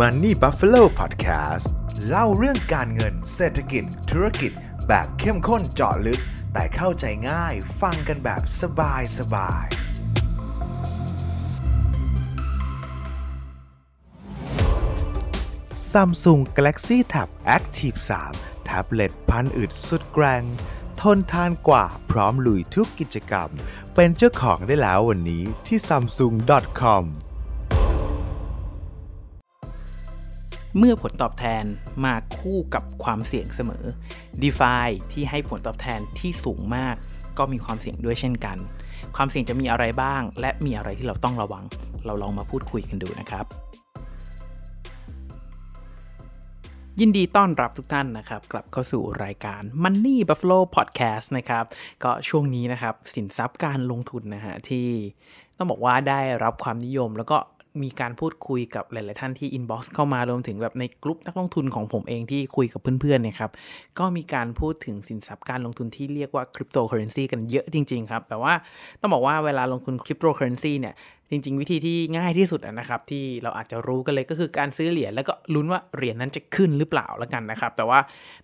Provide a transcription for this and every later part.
Money Buffalo Podcast เล่าเรื่องการเงินเศรษฐกิจ ธุรกิจ แบบเข้มข้นเจาะลึก แต่เข้าใจง่ายฟังกันแบบสบายสบาย Samsung Galaxy Tab Active 3 แท็บเล็ตพันอึดสุดแกร่งทนทานกว่าพร้อมลุยทุกกิจกรรม เป็นเจ้าของได้แล้ววันนี้ที่ samsung.com เมื่อผลตอบแทนมาคู่กับความเสี่ยงเสมอ d e f i ที่ให้ผลตอบแทนที่สูงมาก ก็มีความเสี่ยงด้วยเช่นกัน ความเสี่ยงจะมีอะไรบ้าง และมีอะไรที่เราต้องระวัง เราลองมาพูดคุยกันดูนะครับ ยินดีต้อนรับทุกท่านนะครับ กลับเข้าสู่รายการ Money Buffalo Podcast นะครับ ก็ช่วงนี้นะครับ สินทรัพย์การลงทุนนะฮะที่ต้องบอกว่าได้รับความนิยมแล้วก็ มีการพูดคุยกับหลาย ๆ ท่านที่ inbox เข้ามารวมถึงแบบในกลุ่มนักลงทุนของผมเองที่คุยกับเพื่อน ๆ เนี่ยครับ ก็มีการพูดถึงสินทรัพย์การลงทุนที่เรียกว่าคริปโตเคอเรนซีกันเยอะจริง ๆ ครับ แต่ว่าต้องบอกว่าเวลาลงทุนคริปโตเคอเรนซีเนี่ย จริง ๆ วิธีที่ง่ายที่สุดนะครับ ที่เราอาจจะรู้กันเลยก็คือการซื้อเหรียญแล้วก็ลุ้นว่าเหรียญนั้นจะขึ้นหรือเปล่าแล้วกันนะครับ แต่ว่า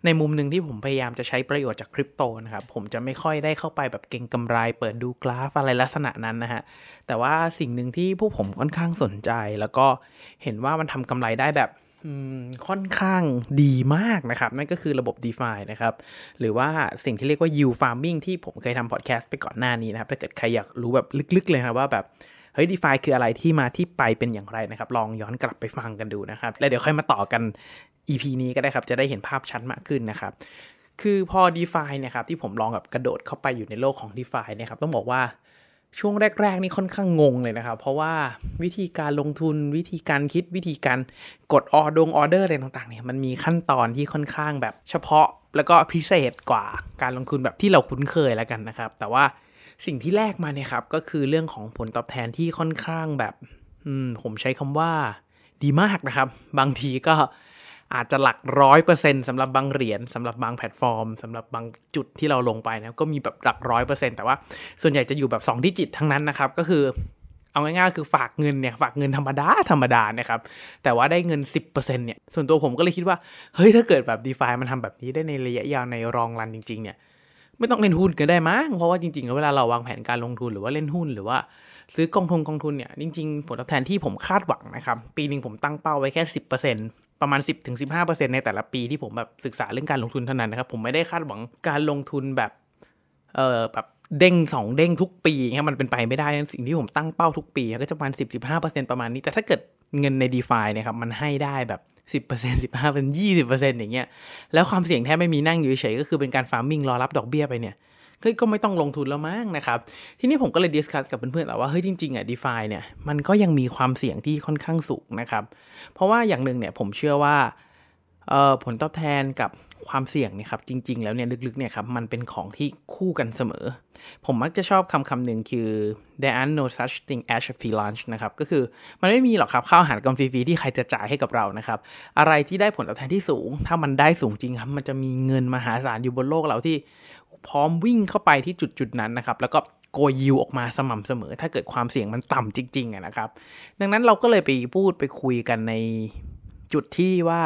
ในมุมหนึ่งที่ผมพยายามจะใช้ประโยชน์จากคริปโตนะครับผมจะไม่ค่อยได้เข้าไปแบบเก่งกำไร เปิดดูกราฟอะไรลักษณะนั้นนะฮะแต่ว่าสิ่งหนึ่งที่พวกผมค่อนข้างสนใจ แล้วก็เห็นว่ามันทำกำไรได้แบบค่อนข้างดีมากนะครับ นั่นก็คือระบบ d e f i นะครับ หรือว่าสิ่งที่เรียกว่า yield farming ที่ผมเคยทำพอดแคสต์ไปก่อนหน้านี้นะครับ ถ้าเกิดใครอยากรู้แบบลึกๆเลยนะว่าแบบ เฮ้ย DeFi คืออะไรที่มาที่ไปเป็นอย่างไรนะครับ ลองย้อนกลับไปฟังกันดูนะครับ แล้วเดี๋ยวค่อยมาต่อกัน EP นี้ก็ได้ครับ จะได้เห็นภาพชัดมากขึ้นนะครับคือพอ DeFi เนี่ยครับที่ผมลองแบบกระโดดเข้าไปอยู่ในโลกของ DeFi เนี่ยครับต้องบอกว่าช่วงแรก ๆ นี่ค่อนข้างงงเลยนะครับ เพราะว่าวิธีการลงทุนวิธีการคิดวิธีการกดออดงออเดอร์อะไรต่างๆเนี่ยมันมีขั้นตอนที่ค่อนข้างแบบเฉพาะแล้วก็พิเศษกว่าการลงทุนแบบที่เราคุ้นเคยแล้วกันนะครับ แต่ว่า สิ่งที่แลกมาเนี่ยครับก็คือเรื่องของผลตอบแทนที่ค่อนข้างแบบผมใช้คำว่าดีมากนะครับ บางทีก็อาจจะหลักร้อยเปอร์เซ็นต์สำหรับบางเหรียญสำหรับบางแพลตฟอร์มสำหรับบางจุดที่เราลงไปนะก็มีแบบหลักร้อยเปอร์เซ็นต์แต่ว่าส่วนใหญ่จะอยู่แบบ2ดิจิตทั้งนั้นนะครับ ก็คือเอาง่ายๆคือฝากเงินเนี่ยฝากเงินธรรมดาธรรมดานะครับ แต่ว่าได้เงิน 10%เนี่ยส่วนตัวผมก็เลยคิดว่า เฮ้ยถ้าเกิดแบบ d e f ามันทำแบบนี้ได้ในระยะยาวในรองรันจริง ๆ เนี่ย ไม่ต้องเล่นหุ้นก็ได้มั้งเพราะว่าจริงๆแล้วเวลาเราวางแผนการลงทุนหรือว่าเล่นหุ้นหรือว่า ซื้อกองทุนกองทุนเนี่ยจริงๆผลตอบแทนที่ผมคาดหวังนะครับ ปีหนึ่งผมตั้งเป้าไว้แค่สิประมาณ 10-15%ในแต่ละปีที่ผมแบบศึกษาเรื่องการลงทุนเท่านั้นนะครับผมไม่ได้คาดหวังการลงทุนแบบเออแบบเด้งสองเด้งทุกปีครับมันเป็นไปไม่ได้สิ่งที่ผมตั้งเป้าทุกปี ก็จะประมาณ 10-15%ประมาณนี้แต่ถ้าเกิด เงินใน d e f าเนี่ยครับมันให้ได้แบบสิบเปอร์เซ็นสิบห้าเป็นยี่สิบเปอร์เซ็นต์อย่างเงี้ยแล้วความเสี่ยงแทบไม่มีนั่งอยู่เฉยก็คือเป็นการ farming รอรับดอกเบี้ยไปเนี่ยก็ไม่ต้องลงทุนแล้วมั้งนะครับ ทีนี้ผมก็เลย discuss กับเพื่อนๆแต่ว่าเฮ้ยจริงๆอะ DeFi เนี่ยมันก็ยังมีความเสี่ยงที่ค่อนข้างสูงนะครับ เพราะว่าอย่างหนึ่งเนี่ยผมเชื่อว่าผลตอบแทนกับ ความเสี่ยงเนี่ยครับจริง ๆ แล้วเนี่ยลึกๆเนี่ยครับมันเป็นของที่คู่กันเสมอ ผมมักจะชอบคำคำหนึ่งคือ there are no such thing as a free lunch นะครับก็คือมันไม่มีหรอกครับข้าวอาหารกลฟรีๆที่ใครจะจ่ายให้กับเรานะครับอะไรที่ได้ผลตอบแทนที่สูง ถ้ามันได้สูงจริงครับมันจะมีเงินมหาศาลอยู่บนโลกเราที่พร้อมวิ่งเข้าไปที่จุดจุดนั้นนะครับแล้วก็โกยิวออกมาสม่ำเสมอ ถ้าเกิดความเสี่ยงมันต่ำจริงๆนะครับ ดังนั้นเราก็เลยไปพูดไปคุยกันใน จุดที่ว่า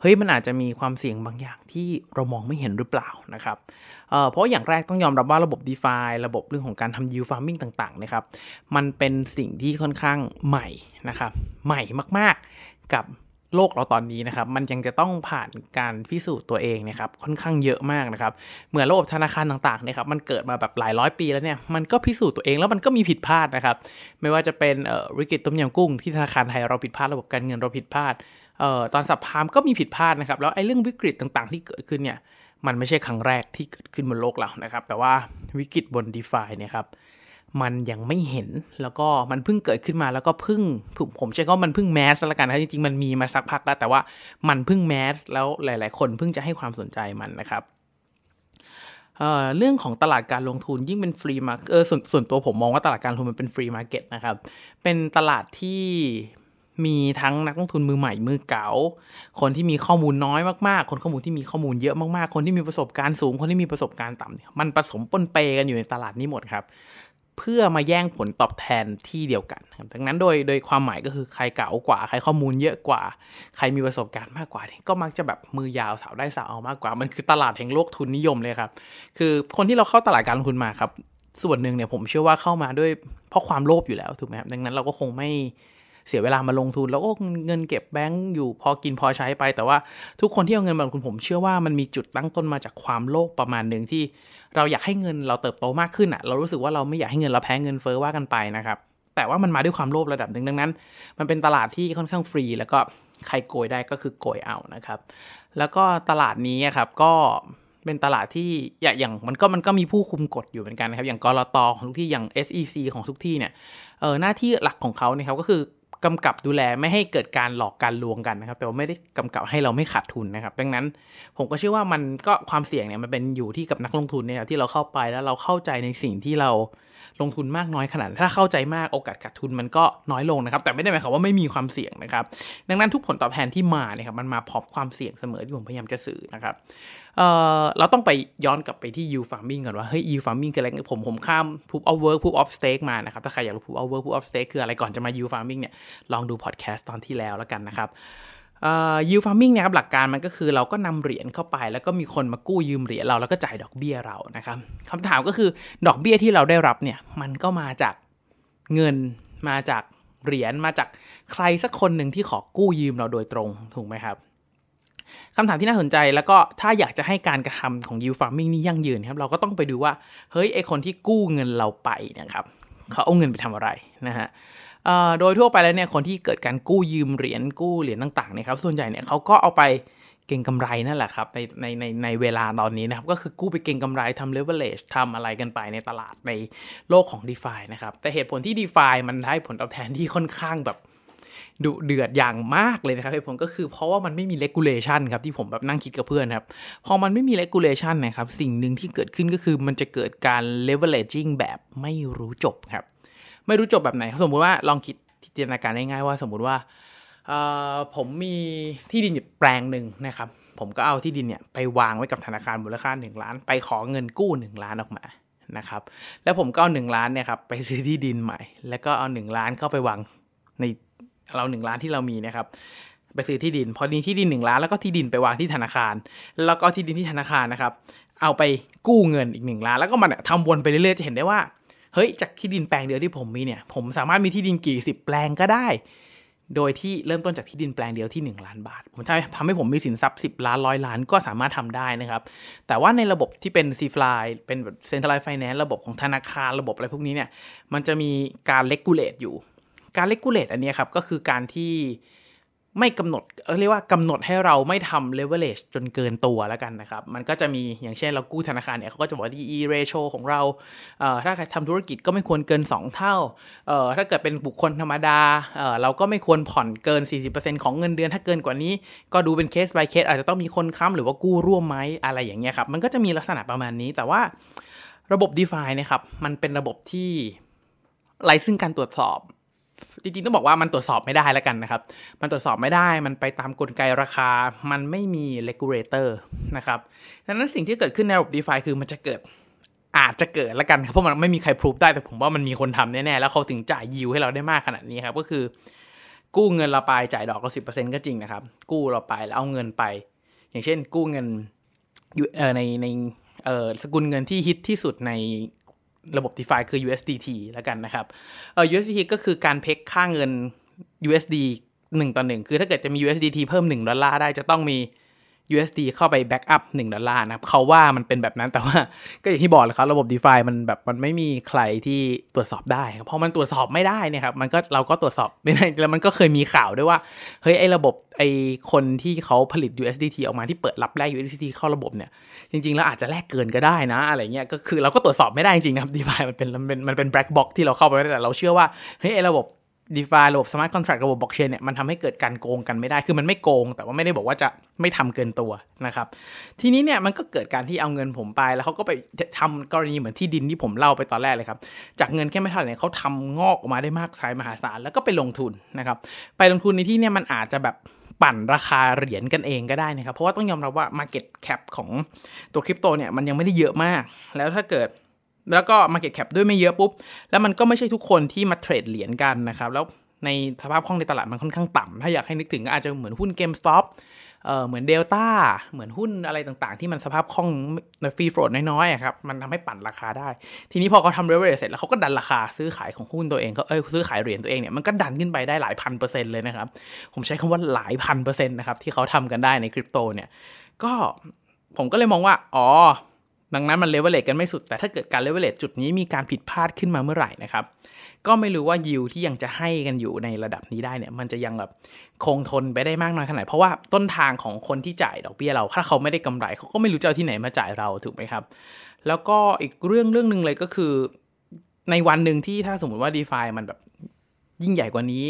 เฮ้ยมันอาจจะมีความเสี่ยงบางอย่างที่เรามองไม่เห็นหรือเปล่านะครับเเพราะอย่างแรกต้องยอมรับว่าระบบ d e f าระบบเรื่องของการทำ yield farming ต่างๆนะครับมันเป็นสิ่งที่ค่อนข้างใหม่นะครับใหม่มากๆกับโลกเราตอนนี้นะครับ มันยังจะต้องผ่านการพิสูจน์ตัวเองนะครับ ค่อนข้างเยอะมากนะครับ เหมือนระบบธนาคารต่างๆนะครับ มันเกิดมาแบบหลายร้อยปีแล้วเนี่ย มันก็พิสูจน์ตัวเองแล้วมันก็มีผิดพลาดนะครับ ไม่ว่าจะเป็นวิกฤตต้มยำกุ้งที่ธนาคารไทยเราผิดพลาดระบบการเงินเราผิดพลาด เอ่อตอนสับพามก็มีผิดพลาดนะครับ แล้วไอ้เรื่องวิกฤตต่างๆ ที่เกิดขึ้นเนี่ยมันไม่ใช่ครั้งแรกที่เกิดขึ้นบนโลกเรานะครับ แต่ว่าวิกฤตบน d e f าเนี่ยครับมันยังไม่เห็นแล้วก็มันเพิ่งเกิดขึ้นมาแล้วก็เพิ่งผมใช้ก็มันเพิ่งแมสแล้วกันนะจริงๆมันมีมาสักพักแล้ว แต่ว่ามันเพิ่ง mass แล้วหลาย ๆ คนเพิ่งจะให้ความสนใจมันนะครับเเรื่องของตลาดการลงทุนยิ่งเป็น free mar เออส่วนส่วนตัวผมมองว่าตลาดการลงทุนมันเป็น free market นะครับเป็นตลาดที่ มีทั้งนักลงทุนมือใหม่มือเก่า คนที่มีข้อมูลน้อยมากๆ คนข้อมูลที่มีข้อมูลเยอะมากๆ คนที่มีประสบการณ์สูง คนที่มีประสบการณ์ต่ำมันผสมปนเปกันอยู่ในตลาดนี้หมดครับเเพื่อมาแย่งผลตอบแทนที่เดียวกันครับดังนั้นโดยโดยความหมายก็คือใครเก่งกว่า ใครข้อมูลเยอะกว่า ใครมีประสบการณ์มากกว่าเนี่ยก็มักจะแบบมือยาวสาวได้สาวเอามากกว่า มันคือตลาดแห่งโลกทุนนิยมเลยครับ คือคนที่เราเข้าตลาดการลงทุนมาครับส่วนหนึ่งเนี่ยผมเชื่อว่าเข้ามาด้วยเพราะความโลภอยู่แล้วถูกไหมครับดังนั้นเราก็คงไม่ เสียเวลามาลงทุน แล้วก็เงินเก็บแบงก์อยู่พอกินพอใช้ไป แต่ว่าทุกคนที่เอาเงินมาลงทุนผมเชื่อว่ามันมีจุดตั้งต้นมาจากความโลภประมาณหนึ่งที่เราอยากให้เงินเราเติบโตมากขึ้นอะ เรารู้สึกว่าเราไม่อยากให้เงินเราแพ้เงินเฟ้อว่ากันไปนะครับแต่ว่ามันมาด้วยความโลภระดับหนึ่งดังนั้น มันเป็นตลาดที่ค่อนข้างฟรี แล้วก็ใครโกยได้ก็คือโกยเอานะครับ แล้วก็ตลาดนี้ครับก็เป็นตลาดที่อย่างอย่างมันก็มันก็มีผู้คุมกฎอยู่เหมือนกันนะครับ อย่างกรตของทุกที่อย่าง SEC ของทุกที่เนี่ยเออหน้าที่หลักของเขาเนี่ยครับก็คือ กำกับดูแลไม่ให้เกิดการหลอกการลวงกันนะครับ แต่ว่าไม่ได้กำกับให้เราไม่ขาดทุนนะครับ ดังนั้นผมก็เชื่อว่ามันก็ความเสี่ยงเนี่ยมันเป็นอยู่ที่กับนักลงทุนเนี่ยที่เราเข้าไปแล้วเราเข้าใจในสิ่งที่เรา ลงทุนมากน้อยขนาด ถ้าเข้าใจมากโอกาสขาดทุนมันก็น้อยลงนะครับ แต่ไม่ได้หมายความว่าไม่มีความเสี่ยงนะครับ ดังนั้นทุกผลตอบแทนที่มาเนี่ยครับมันมาพร้อมความเสี่ยงเสมอที่ผมพยายามจะสื่อนะครับเเราต้องไปย้อนกลับไปที่ yield farming ก่อนว่าเฮ้ย yield farming คืออะไรผมผมข้าม proof of work proof of stake มานะครับถ้าใครอยากรู้ proof of work proof of stake คืออะไรก่อนจะมา yield farming เนี่ยลองดู podcast ตอนที่แล้วแล้วกันนะครับ เอ่อ yield farming เนี่ยครับหลักการมันก็คือเราก็นำเหรียญเข้าไป แล้วก็มีคนมากู้ยืมเหรียญเราแล้วก็จ่ายดอกเบี้ยเรานะครับคำถามก็คือดอกเบี้ยที่เราได้รับเนี่ยมันก็มาจากเงินมาจากเหรียญมาจากใครสักคนหนึ่งที่ขอกู้ยืมเราโดยตรงถูกไหมครับคำถามที่น่าสนใจแล้วก็ถ้าอยากจะให้การกระทำของ yield farming นี่ยั่งยืนครับเราก็ต้องไปดูว่าเฮ้ยไอคนที่กู้เงินเราไปนะครับเขาเอาเงินไปทำอะไรนะฮะ โดยทั่วไปแล้วเนี่ยคนที่เกิดการกู้ยืมเหรียญกู้เหรียญต่างๆเนี่ยครับส่วนใหญ่เนี่ยเขาก็เอาไปเก่งกำไรนั่นแหละครับในในในในเวลาตอนนี้นะครับก็คือกู้ไปเก่งกำไรทำ leverage ทำอะไรกันไปในตลาดในโลกของ d e f านะครับแต่เหตุผลที่ d e f ามันได้ผลตอบแทนที่ค่อนข้างแบบดุเดือดอย่างมากเลยนะครับเหตุผลก็คือเพราะว่ามันไม่มี regulation ครับที่ผมแบบนั่งคิดกับเพื่อนครับพอมันไม่มี regulation นะครับสิ่งหนึ่งที่เกิดขึ้นก็คือมันจะเกิดการ leveraging แบบไม่รู้จบครับ ไม่รู้จบแบบไหน สมมุติว่าลองคิดจินตนาการง่ายๆว่า สมมุติว่าผมมีที่ดินแปลงหนึ่งนะครับ ผมก็เอาที่ดินเนี่ยไปวางไว้กับธนาคารมูลค่า 1 ล้าน ไปขอเงินกู้ 1 ล้านออกมานะครับ แล้วผมก็เอา1ล้านเนี่ยครับไปซื้อที่ดินใหม่ แล้วก็เอา 1 ล้านเข้าไปวางในเรา 1 ล้านที่เรามีนะครับไปซื้อที่ดิน พอนี้ที่ดิน1ล้านแล้วก็ที่ดินไปวางที่ธนาคาร แล้วก็ที่ดินที่ธนาคารนะครับ เอาไปกู้เงินอีก 1 ล้าน แล้วก็มันทำวนไปเรื่อยๆจะเห็นได้ว่า เฮ้ยจากที่ดินแปลงเดียวที่ผมมีเนี่ยผมสามารถมีที่ดินกี่สิบแปลงก็ได้ โดยที่เริ่มต้นจากที่ดินแปลงเดียวที่ 1 ล้านบาท ผมทำให้ผมมีสินทรัพย์ 10 ล้านร้อยล้านก็สามารถทำได้นะครับ แต่ว่าในระบบที่เป็น c f l y เป็นแบบ Centralized Finance ระบบของธนาคารระบบอะไรพวกนี้เนี่ยมันจะมีการเลกูเลตอยู่ การเลกูเลตอันนี้ครับก็คือการที่ ไม่กำหนดเรียกว่ากำหนดให้เราไม่ทำ leverage จนเกินตัวแล้วกันนะครับ มันก็จะมีอย่างเช่นเรากู้ธนาคารเนี่ยเขาก็จะบอกว่า e ratio ของเราเอ่อถ้าใครทำธุรกิจก็ไม่ควรเกิน 2 เท่าเอ่อถ้าเกิดเป็นบุคคลธรรมดาเอ่อเราก็ไม่ควรผ่อนเกิน 40%ของเงินเดือนถ้าเกินกว่านี้ ก็ดูเป็นเคส by เคสอาจจะต้องมีคนค้ำหรือว่ากู้ร่วมไหมอะไรอย่างเงี้ยครับมันก็จะมีลักษณะประมาณนี้แต่ว่าระบบ d e f าเนี่ยครับมันเป็นระบบที่ไร้ซึ่งการตรวจสอบ จริงๆต้องบอกว่ามันตรวจสอบไม่ได้แล้วกันนะครับ มันตรวจสอบไม่ได้ มันไปตามกลไกราคา มันไม่มี regulator นะครับดังนั้นสิ่งที่เกิดขึ้นในระบบ DeFi คือมันจะเกิดอาจจะเกิดแล้วกันครับเพราะมันไม่มีใครพิสูจได้แต่ผมว่ามันมีคนทำแน่ๆ แล้วเขาถึงจ่ายยิวให้เราได้มากขนาดนี้ครับ ก็คือ กู้เงินเราไปจ่ายดอกก็สิบเปอร์เซ็นก็จริงนะครับ กู้เราไปแล้วเอาเงินไป อย่างเช่นกู้เงินอยู่ในในเออสกุลเงินที่ฮิตที่สุดใน ระบบ DeFi คือ USDT แล้วกันนะครับเออ USDT ก็คือการเพกค่าเงิน USD 1 ต่อ 1 คือถ้าเกิดจะมี USDT เพิ่ม 1 ดอลลาร์ได้จะต้องมี USD เข้าไปแบ็กอัพ1ดอลลาร์นะครับเขาว่ามันเป็นแบบนั้นแต่ว่า ก็อย่างที่บอกเลยครับระบบ d e f ามันแบบมันไม่มีใครที่ตรวจสอบได้เพอมันตรวจสอบไม่ได้นี่ครับมันก็เราก็ตรวจสอบไม่ได้แล้วมันก็เคยมีข่าวด้วยว่าเฮ้ยไอ้ระบบไอ้คนที่เขาผลิต USDT ออกมาที่เปิดรับแลก USDT เข้าระบบเนี่ยจริงๆแล้วอาจจะแลกเกินก็ได้นะอะไรเงี้ยก็คือเราก็ตรวจสอบไม่ได้จริงๆนะครับ d e f ามันเป็นมันเป็นมันเป็น black box ที่เราเข้าไปไม่ได้แต่เราเชื่อว่าเฮ้ยไอ้ระบบ d e f าระบบ smart contract ระบบบล็อกเชนเนี่ยมันทำให้เกิดการโกงกันไม่ได้ คือมันไม่โกง แต่ว่าไม่ได้บอกว่าจะไม่ทำเกินตัวนะครับ ทีนี้เนี่ยมันก็เกิดการที่เอาเงินผมไป แล้วเขาก็ไปทำกรณีเหมือนที่ดินที่ผมเล่าไปตอนแรกเลยครับ จากเงินแค่ไม่เท่าไหร่เขาทำงอกออกมาได้มากมายมหาศาล แล้วก็ไปลงทุนนะครับ ไปลงทุนในที่เนี่ยมันอาจจะแบบปั่นราคาเหรียญกันเองก็ได้นะครับ เพราะว่าต้องยอมรับว่า Market Cap ของตัวคริปโตเนี่ยมันยังไม่ได้เยอะมาก แล้วถ้าเกิด แล้วก็ Market Cap ด้วยไม่เยอะปุ๊บ แล้วมันก็ไม่ใช่ทุกคนที่มา trade เหรียญกันนะครับ แล้วในสภาพคล่องในตลาดมันค่อนข้างต่ำถ้าอยากให้นึกถึงก็อาจจะเหมือนหุ้น GameStop เออเหมือนเดลต้าเหมือนหุ้นอะไรต่างๆ ที่มันสภาพคล่องใน free float น้อยๆครับมันทำให้ปั่นราคาได้ ทีนี้พอเขาทำเรเวลเสร็จแล้วเขาก็ดันราคาซื้อขายของหุ้นตัวเองเขาเอ้ยซื้อขายเหรียญตัวเองเนี่ยมันก็ดันขึ้นไปได้หลายพันเปอร์เซ็นต์เลยนะครับ ผมใช้คำว่าหลายพันเปอร์เซ็นต์นะครับที่เขาทำกันได้ในคริปโตเนี่ยก็ผมก็เลยมองว่า อ๋อ ดังนั้นมันเลเวลเลตกันไม่สุด แต่ถ้าเกิดการเลเวลเลตจุดนี้มีการผิดพลาดขึ้นมาเมื่อไหร่นะครับ ก็ไม่รู้ว่ายิวที่ยังจะให้กันอยู่ในระดับนี้ได้เนี่ย มันจะยังแบบคงทนไปได้มากน้อยขนาดไหนเพราะว่าต้นทางของคนที่จ่ายดอกเบี้ยเรา ถ้าเขาไม่ได้กำไรเขาก็ไม่รู้จะเอาที่ไหนมาจ่ายเราถูกไหมครับ แล้วก็อีกเรื่องเรื่องหนึ่งเลยก็คือ ในวันหนึ่งที่ถ้าสมมติว่า DeFi มันแบบ ยิ่งใหญ่กว่านี้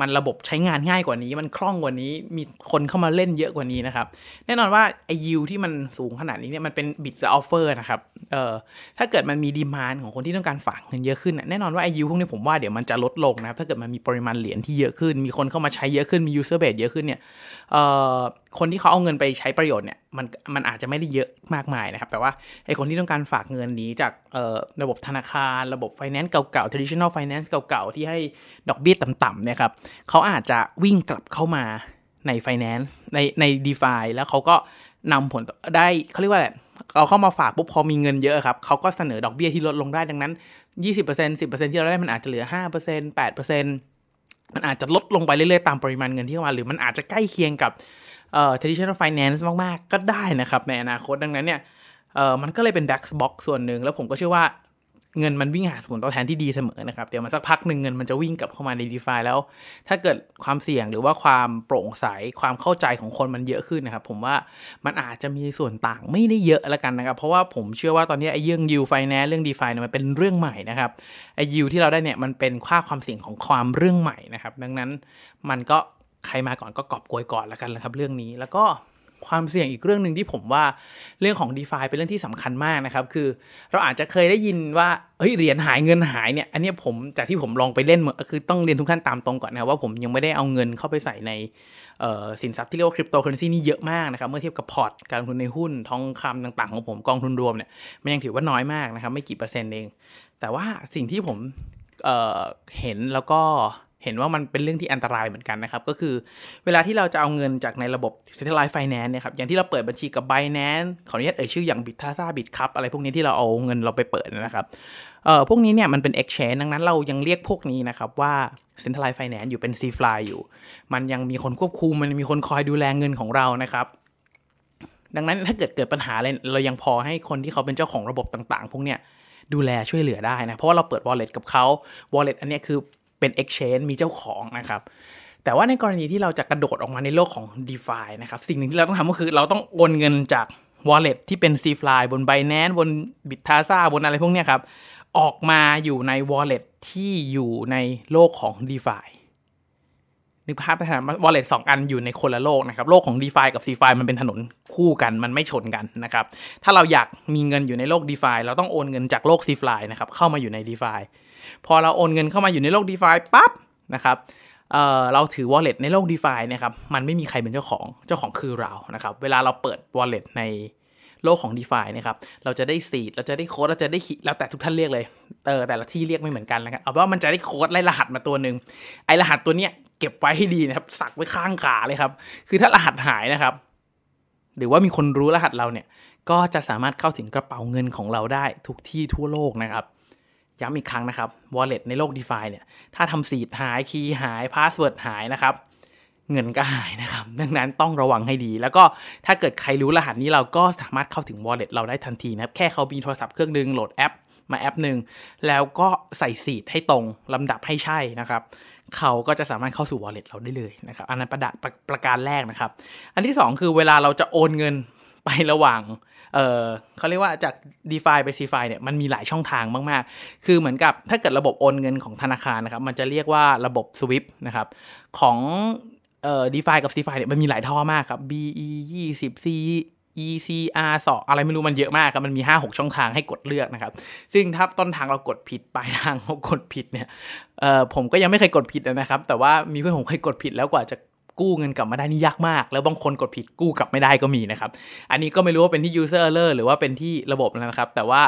มันระบบใช้งานง่ายกว่านี้ มันคล่องกว่านี้ มีคนเข้ามาเล่นเยอะกว่านี้นะครับ แน่นอนว่าไอยิวที่มันสูงขนาดนี้เนี่ยมันเป็น bid offer นะครับ เออถ้าเกิดมันมี demand ของคนที่ต้องการฝากเงินเยอะขึ้น แน่นอนว่าไอยิวพวกนี้ผมว่าเดี๋ยวมันจะลดลงนะครับ ถ้าเกิดมันมีปริมาณเหรียญที่เยอะขึ้น มีคนเข้ามาใช้เยอะขึ้น มี user base เยอะขึ้นเนี่ย เอ่อ คนที่เขาเอาเงินไปใช้ประโยชน์เนี่ยมันมันอาจจะไม่ได้เยอะมากมายนะครับ แต่ว่าไอคนที่ต้องการฝากเงินนี้จากระบบธนาคาร ระบบไฟแนนซ์เก่าๆ traditional finance เก่าๆ ที่ให้ดอกเบี้ยต่ำๆเนี่ยครับเขาอาจจะวิ่งกลับเข้ามาใน finance ในใน d e f าแล้วเขาก็นำผลได้เขาเรียกว่าอะไรเอาเข้ามาฝากปุ๊บพอมีเงินเยอะครับเขาก็เสนอดอกเบี้ยที่ลดลงได้ดังนั้น 20% 10%ที่เราได้มันอาจจะเหลือ 5% 8%มันอาจจะลดลงไปเรื่อยๆตามปริมาณเงินที่เข้ามา หรือมันอาจจะใกล้เคียงกับ เอ่อ traditional finance มาก ๆ ก็ได้นะครับ ในอนาคตดังนั้นเนี่ยเอ่อมันก็เลยเป็น black box ส่วนหนึ่ง แล้วผมก็เชื่อว่าเงินมันวิ่งหาผลตอบแทนที่ดีเสมอนะครับ เดี๋ยวมันสักพักหนึ่งเงินมันจะวิ่งกลับเข้ามาใน d e f าแล้ว ถ้าเกิดความเสี่ยงหรือว่าความโปร่งใสความเข้าใจของคนมันเยอะขึ้นนะครับ ผมว่ามันอาจจะมีส่วนต่างไม่ได้เยอะล้วกันนะครับ เพราะว่าผมเชื่อว่าตอนนี้ไอ้เรื่อง yield finance เรื่อง d e f าเนี่ยมันเป็นเรื่องใหม่นะครับไอ้ yield ที่เราได้เนี่ยมันเป็นค่าความเสี่ยงของความเรื่องใหม่นะครับ ดังนั้นมันก็ ใครมาก่อนก็กอบโกยก่อนแล้วกันนะครับเรื่องนี้แล้วก็ความเสี่ยงอีกเรื่องหนึ่งที่ผมว่าเรื่องของ d e f าเป็นเรื่องที่สำคัญมากนะครับ คือเราอาจจะเคยได้ยินว่าเฮ้ยเหรียญหายเงินหายเนี่ยอันนี้ผมจากที่ผมลองไปเล่นมาคือต้องเรียนทุกท่านตามตรงก่อนนะว่าผมยังไม่ได้เอาเงินเข้าไปใส่ในสินทรัพย์ที่เรียกว่าคริปโตเคอเรนซีนี่เยอะมากนะครับ เมื่อเทียบกับพอร์ตการลงทุนในหุ้นทองคำต่างๆ ของผมกองทุนรวมเนี่ยมันยังถือว่าน้อยมากนะครับไม่กี่เปอร์เซ็นต์เอง แต่ว่าสิ่งที่ผมเห็นแล้วก็ เห็นว่ามันเป็นเรื่องที่อันตรายเหมือนกันนะครับ ก็คือเวลาที่เราจะเอาเงินจากในระบบ Satellite Finance เนี่ยครับอย่างที่เราเปิดบัญชีกับ Binance ขออนุญาตเอ่ยชื่ออย่าง Bitasa Bitcup อะไรพวกนี้ที่เราเอาเงินเราไปเปิดนะครับเอ่อพวกนี้เนี่ยมันเป็น exchange ดังนั้นเรายังเรียกพวกนี้นะครับว่า Centralized Finance อยู่เป็น C fly อยู่ มันยังมีคนควบคุมมันมีคนคอยดูแลเงินของเรานะครับดังนั้นถ้าเกิดเกิดปัญหาอะไรเรายังพอให้คนที่เขาเป็นเจ้าของระบบต่าง ๆ พวกเนี้ยดูแลช่วยเหลือได้นะ เพราะว่าเราเปิด wallet กับเขา wallet อันนี้คือ เป็น exchange มีเจ้าของนะครับแต่ว่าในกรณีที่เราจะกระโดดออกมาในโลกของ d e f านะครับ สิ่งหนึ่งที่เราต้องทำก็คือเราต้องโอนเงินจาก wallet ที่เป็น c f l y บน Binance บน Bitasa บนอะไรพวกนี้ครับ ออกมาอยู่ใน wallet ที่อยู่ในโลกของ d e f านึกภาพไปนะ wallet สองอันอยู่ในคนละโลกนะครับ โลกของ d e f ากับ c f ามันเป็นถนนคู่กัน มันไม่ชนกันนะครับ ถ้าเราอยากมีเงินอยู่ในโลก d e f าเราต้องโอนเงินจากโลก c f านะครับเข้ามาอยู่ใน d e f า พอเราโอนเงินเข้ามาอยู่ในโลก d e f าปั๊บนะครับเเราถือ wallet ในโลก d e f านะครับมันไม่มีใครเป็นเจ้าของเจ้าของคือเรานะครับเวลาเราเปิด wallet ในโลกของ d e f านะครับเราจะได้ซีดเราจะได้โค้ดเราจะได้ขีแล้วแต่ทุกท่านเรียกเลยเออแต่ละที่เรียกไม่เหมือนกันนะครับเอาว่ามันจะได้โค้ดไล่รหัสมาตัวหนึ่งไอรหัสตัวเนี้ยเก็บไว้ให้ดีนะครับสักไว้ข้างขาเลยครับคือถ้ารหัสหายนะครับหรือว่ามีคนรู้รหัสเราเนี่ย ก็จะสามารถเข้าถึงกระเป๋าเงินของเราได้ทุกที่ทั่วโลกนะครับ ย้ำอีกครั้งนะครับ wallet ในโลก DeFi เนี่ย ถ้าทำ seed หาย key หาย password หายนะครับ เงินก็หายนะครับ ดังนั้นต้องระวังให้ดี แล้วก็ถ้าเกิดใครรู้รหัสนี้เราก็สามารถเข้าถึง wallet เราได้ทันทีนะครับ แค่เขามีโทรศัพท์เครื่องนึงโหลดแอปมาแอปหนึ่งแล้วก็ใส่ seed ให้ตรงลำดับให้ใช่นะครับ เขาก็จะสามารถเข้าสู่ wallet เราได้เลยนะครับ อันนั้นประดประประการแรกนะครับ อันที่ 2 คือเวลาเราจะโอนเงินไประหว่าง เออเขาเรียกว่าจาก d e f าไป c f าเนี่ยมันมีหลายช่องทางมาก ๆ คือเหมือนกับถ้าเกิดระบบโอนเงินของธนาคารนะครับ มันจะเรียกว่าระบบ SWIFT นะครับของเอ่อ d e f ากับ c f าเนี่ยมันมีหลายท่อมากครับ BE 20 C ECR สออะไรไม่รู้มันเยอะมากครับ มันมี 5-6 ช่องทางให้กดเลือกนะครับ ซึ่งถ้าต้นทางเรากดผิดปลายทางเรากดผิดเนี่ยเอ่อผมก็ยังไม่เคยกดผิดนะครับ แต่ว่ามีเพื่อนผมเคยกดผิดแล้วกว่าจะ กู้เงินกลับมาได้นี่ยากมาก แล้วบางคนกดผิดกู้กลับไม่ได้ก็มีนะครับ อันนี้ก็ไม่รู้ว่าเป็นที่ user error หรือว่าเป็นที่ระบบนะครับ แต่ว่า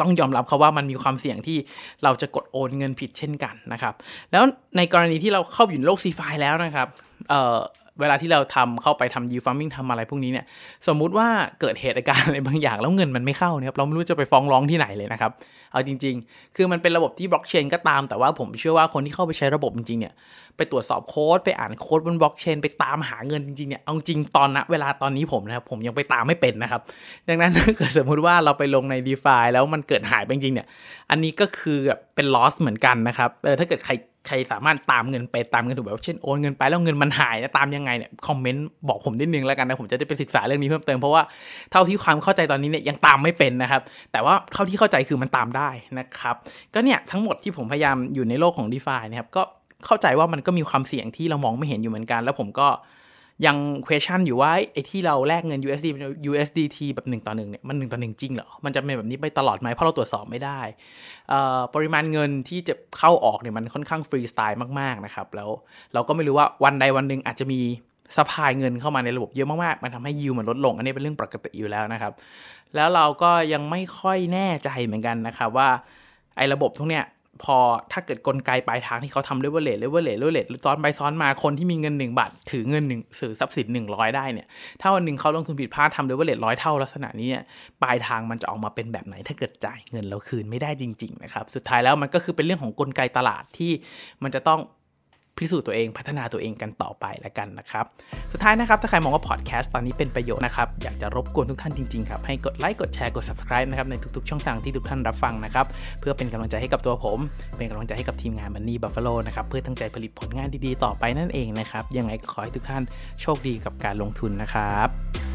ต้องยอมรับเขาว่ามันมีความเสี่ยงที่เราจะกดโอนเงินผิดเช่นกันนะครับ แล้วในกรณีที่เราเข้าอยู่ในโลกซีฟายแล้วนะครับเอ่อเวลาที่เราทำเข้าไปทำยูฟาร์มิงทำอะไรพวกนี้เนี่ย สมมุติว่าเกิดเหตุการณ์อะไรบางอย่างแล้วเงินมันไม่เข้าเนี่ยเราไม่รู้จะไปฟ้องร้องที่ไหนเลยนะครับ เอาจริง ๆ คือมันเป็นระบบที่บล็อกเชนก็ตาม แต่ว่าผมเชื่อว่าคนที่เข้าไปใช้ระบบจริงๆเนี่ย ไปตรวจสอบโค้ดไปอ่านโค้ดบนบล็อกเชนไปตามหาเงินจริงๆเนี่ยเอาจริงตอนนะเวลาตอนนี้ผมนะครับผมยังไปตามไม่เป็นนะครับ ดังนั้นถ้าเกิดสมมุติว่าเราไปลงใน d e f าแล้วมันเกิดหายไปจริงเนี่ย อันนี้ก็คือแบบเป็น loss เหมือนกันนะครับเออถ้าเกิดใครใครสามารถตามเงินไปตามเงินถูกแบบเช่นโอนเงินไปแล้วเงินมันหายนะตามยังไงเนี่ยคอมเมนต์บอกผมนิดนึงแล้วกันนะผมจะได้ไปศึกษาเรื่องนี้เพิ่มเติมเพราะว่าเท่าที่ความเข้าใจตอนนี้เนี่ยยังตามไม่เป็นนะครับแต่ว่าเท่าที่เข้าใจคือมันตามได้นะครับก็เนี่ยทั้งหมดที่ผมพยายามอยู่ในโลกของ d e f านะครับก็ เข้าใจว่ามันก็มีความเสี่ยงที่เรามองไม่เห็นอยู่เหมือนกัน แล้วผมก็ยัง question อยู่ว่าไอ้ที่เราแลกเงิน USD เป็น USDT แบบ1ต่อ1เนี่ยมัน1ต่อ1จริงเหรอ มันจะเป็นแบบนี้ไปตลอดไหมเพราะเราตรวจสอบไม่ได้ปริมาณเงินที่จะเข้าออกเนี่ยมันค่อนข้างฟรีสไตล์มากๆนะครับแล้วเราก็ไม่รู้ว่าวันใดวันหนึ่งอาจจะมีsupply เงินเข้ามาในระบบเยอะมากๆ มันทำให้ยิวมันลดลง อันนี้เป็นเรื่องปกติอยู่แล้วนะครับ แล้วเราก็ยังไม่ค่อยแน่ใจเหมือนกันนะครับว่าไอ้ระบบพวกเนี้ย พอถ้าเกิดกลไกปลายทางที่เขาทำเลเวลเลทเลเวลเลทเลเวลเลทซ้อนไปซ้อนมาคนที่มีเงิน 1 บาท ถือเงินหนึ่งซื้อทรัพย์สิน100 ได้เนี่ย ถ้าวันหนึ่งเขาลงทุนผิดพลาดทำเลเวลเลทร้อยเท่าลักษณะนี้เนี่ยปลายทางมันจะออกมาเป็นแบบไหน ถ้าเกิดจ่ายเงินเราคืนไม่ได้จริง ๆ นะครับ สุดท้ายแล้วมันก็คือเป็นเรื่องของกลไกตลาดที่มันจะต้อง พิสูจน์ตัวเองพัฒนาตัวเองกันต่อไปแล้วกันนะครับ สุดท้ายนะครับ ถ้าใครมองว่าพอดแคสต์ตอนนี้เป็นประโยชน์นะครับ อยากจะรบกวนทุกท่านจริงๆครับให้กดไลค์กดแชร์กด subscribe นะครับในทุกๆช่องทางที่ทุกท่านรับฟังนะครับ เพื่อเป็นกำลังใจให้กับตัวผม เป็นกำลังใจให้กับทีมงาน Money Buffalo นะครับเพื่อตั้งใจผลิตผลงานดีๆ ต่อไปนั่นเองนะครับยังไงขอให้ทุกท่านโชคดีกับการลงทุนนะครับ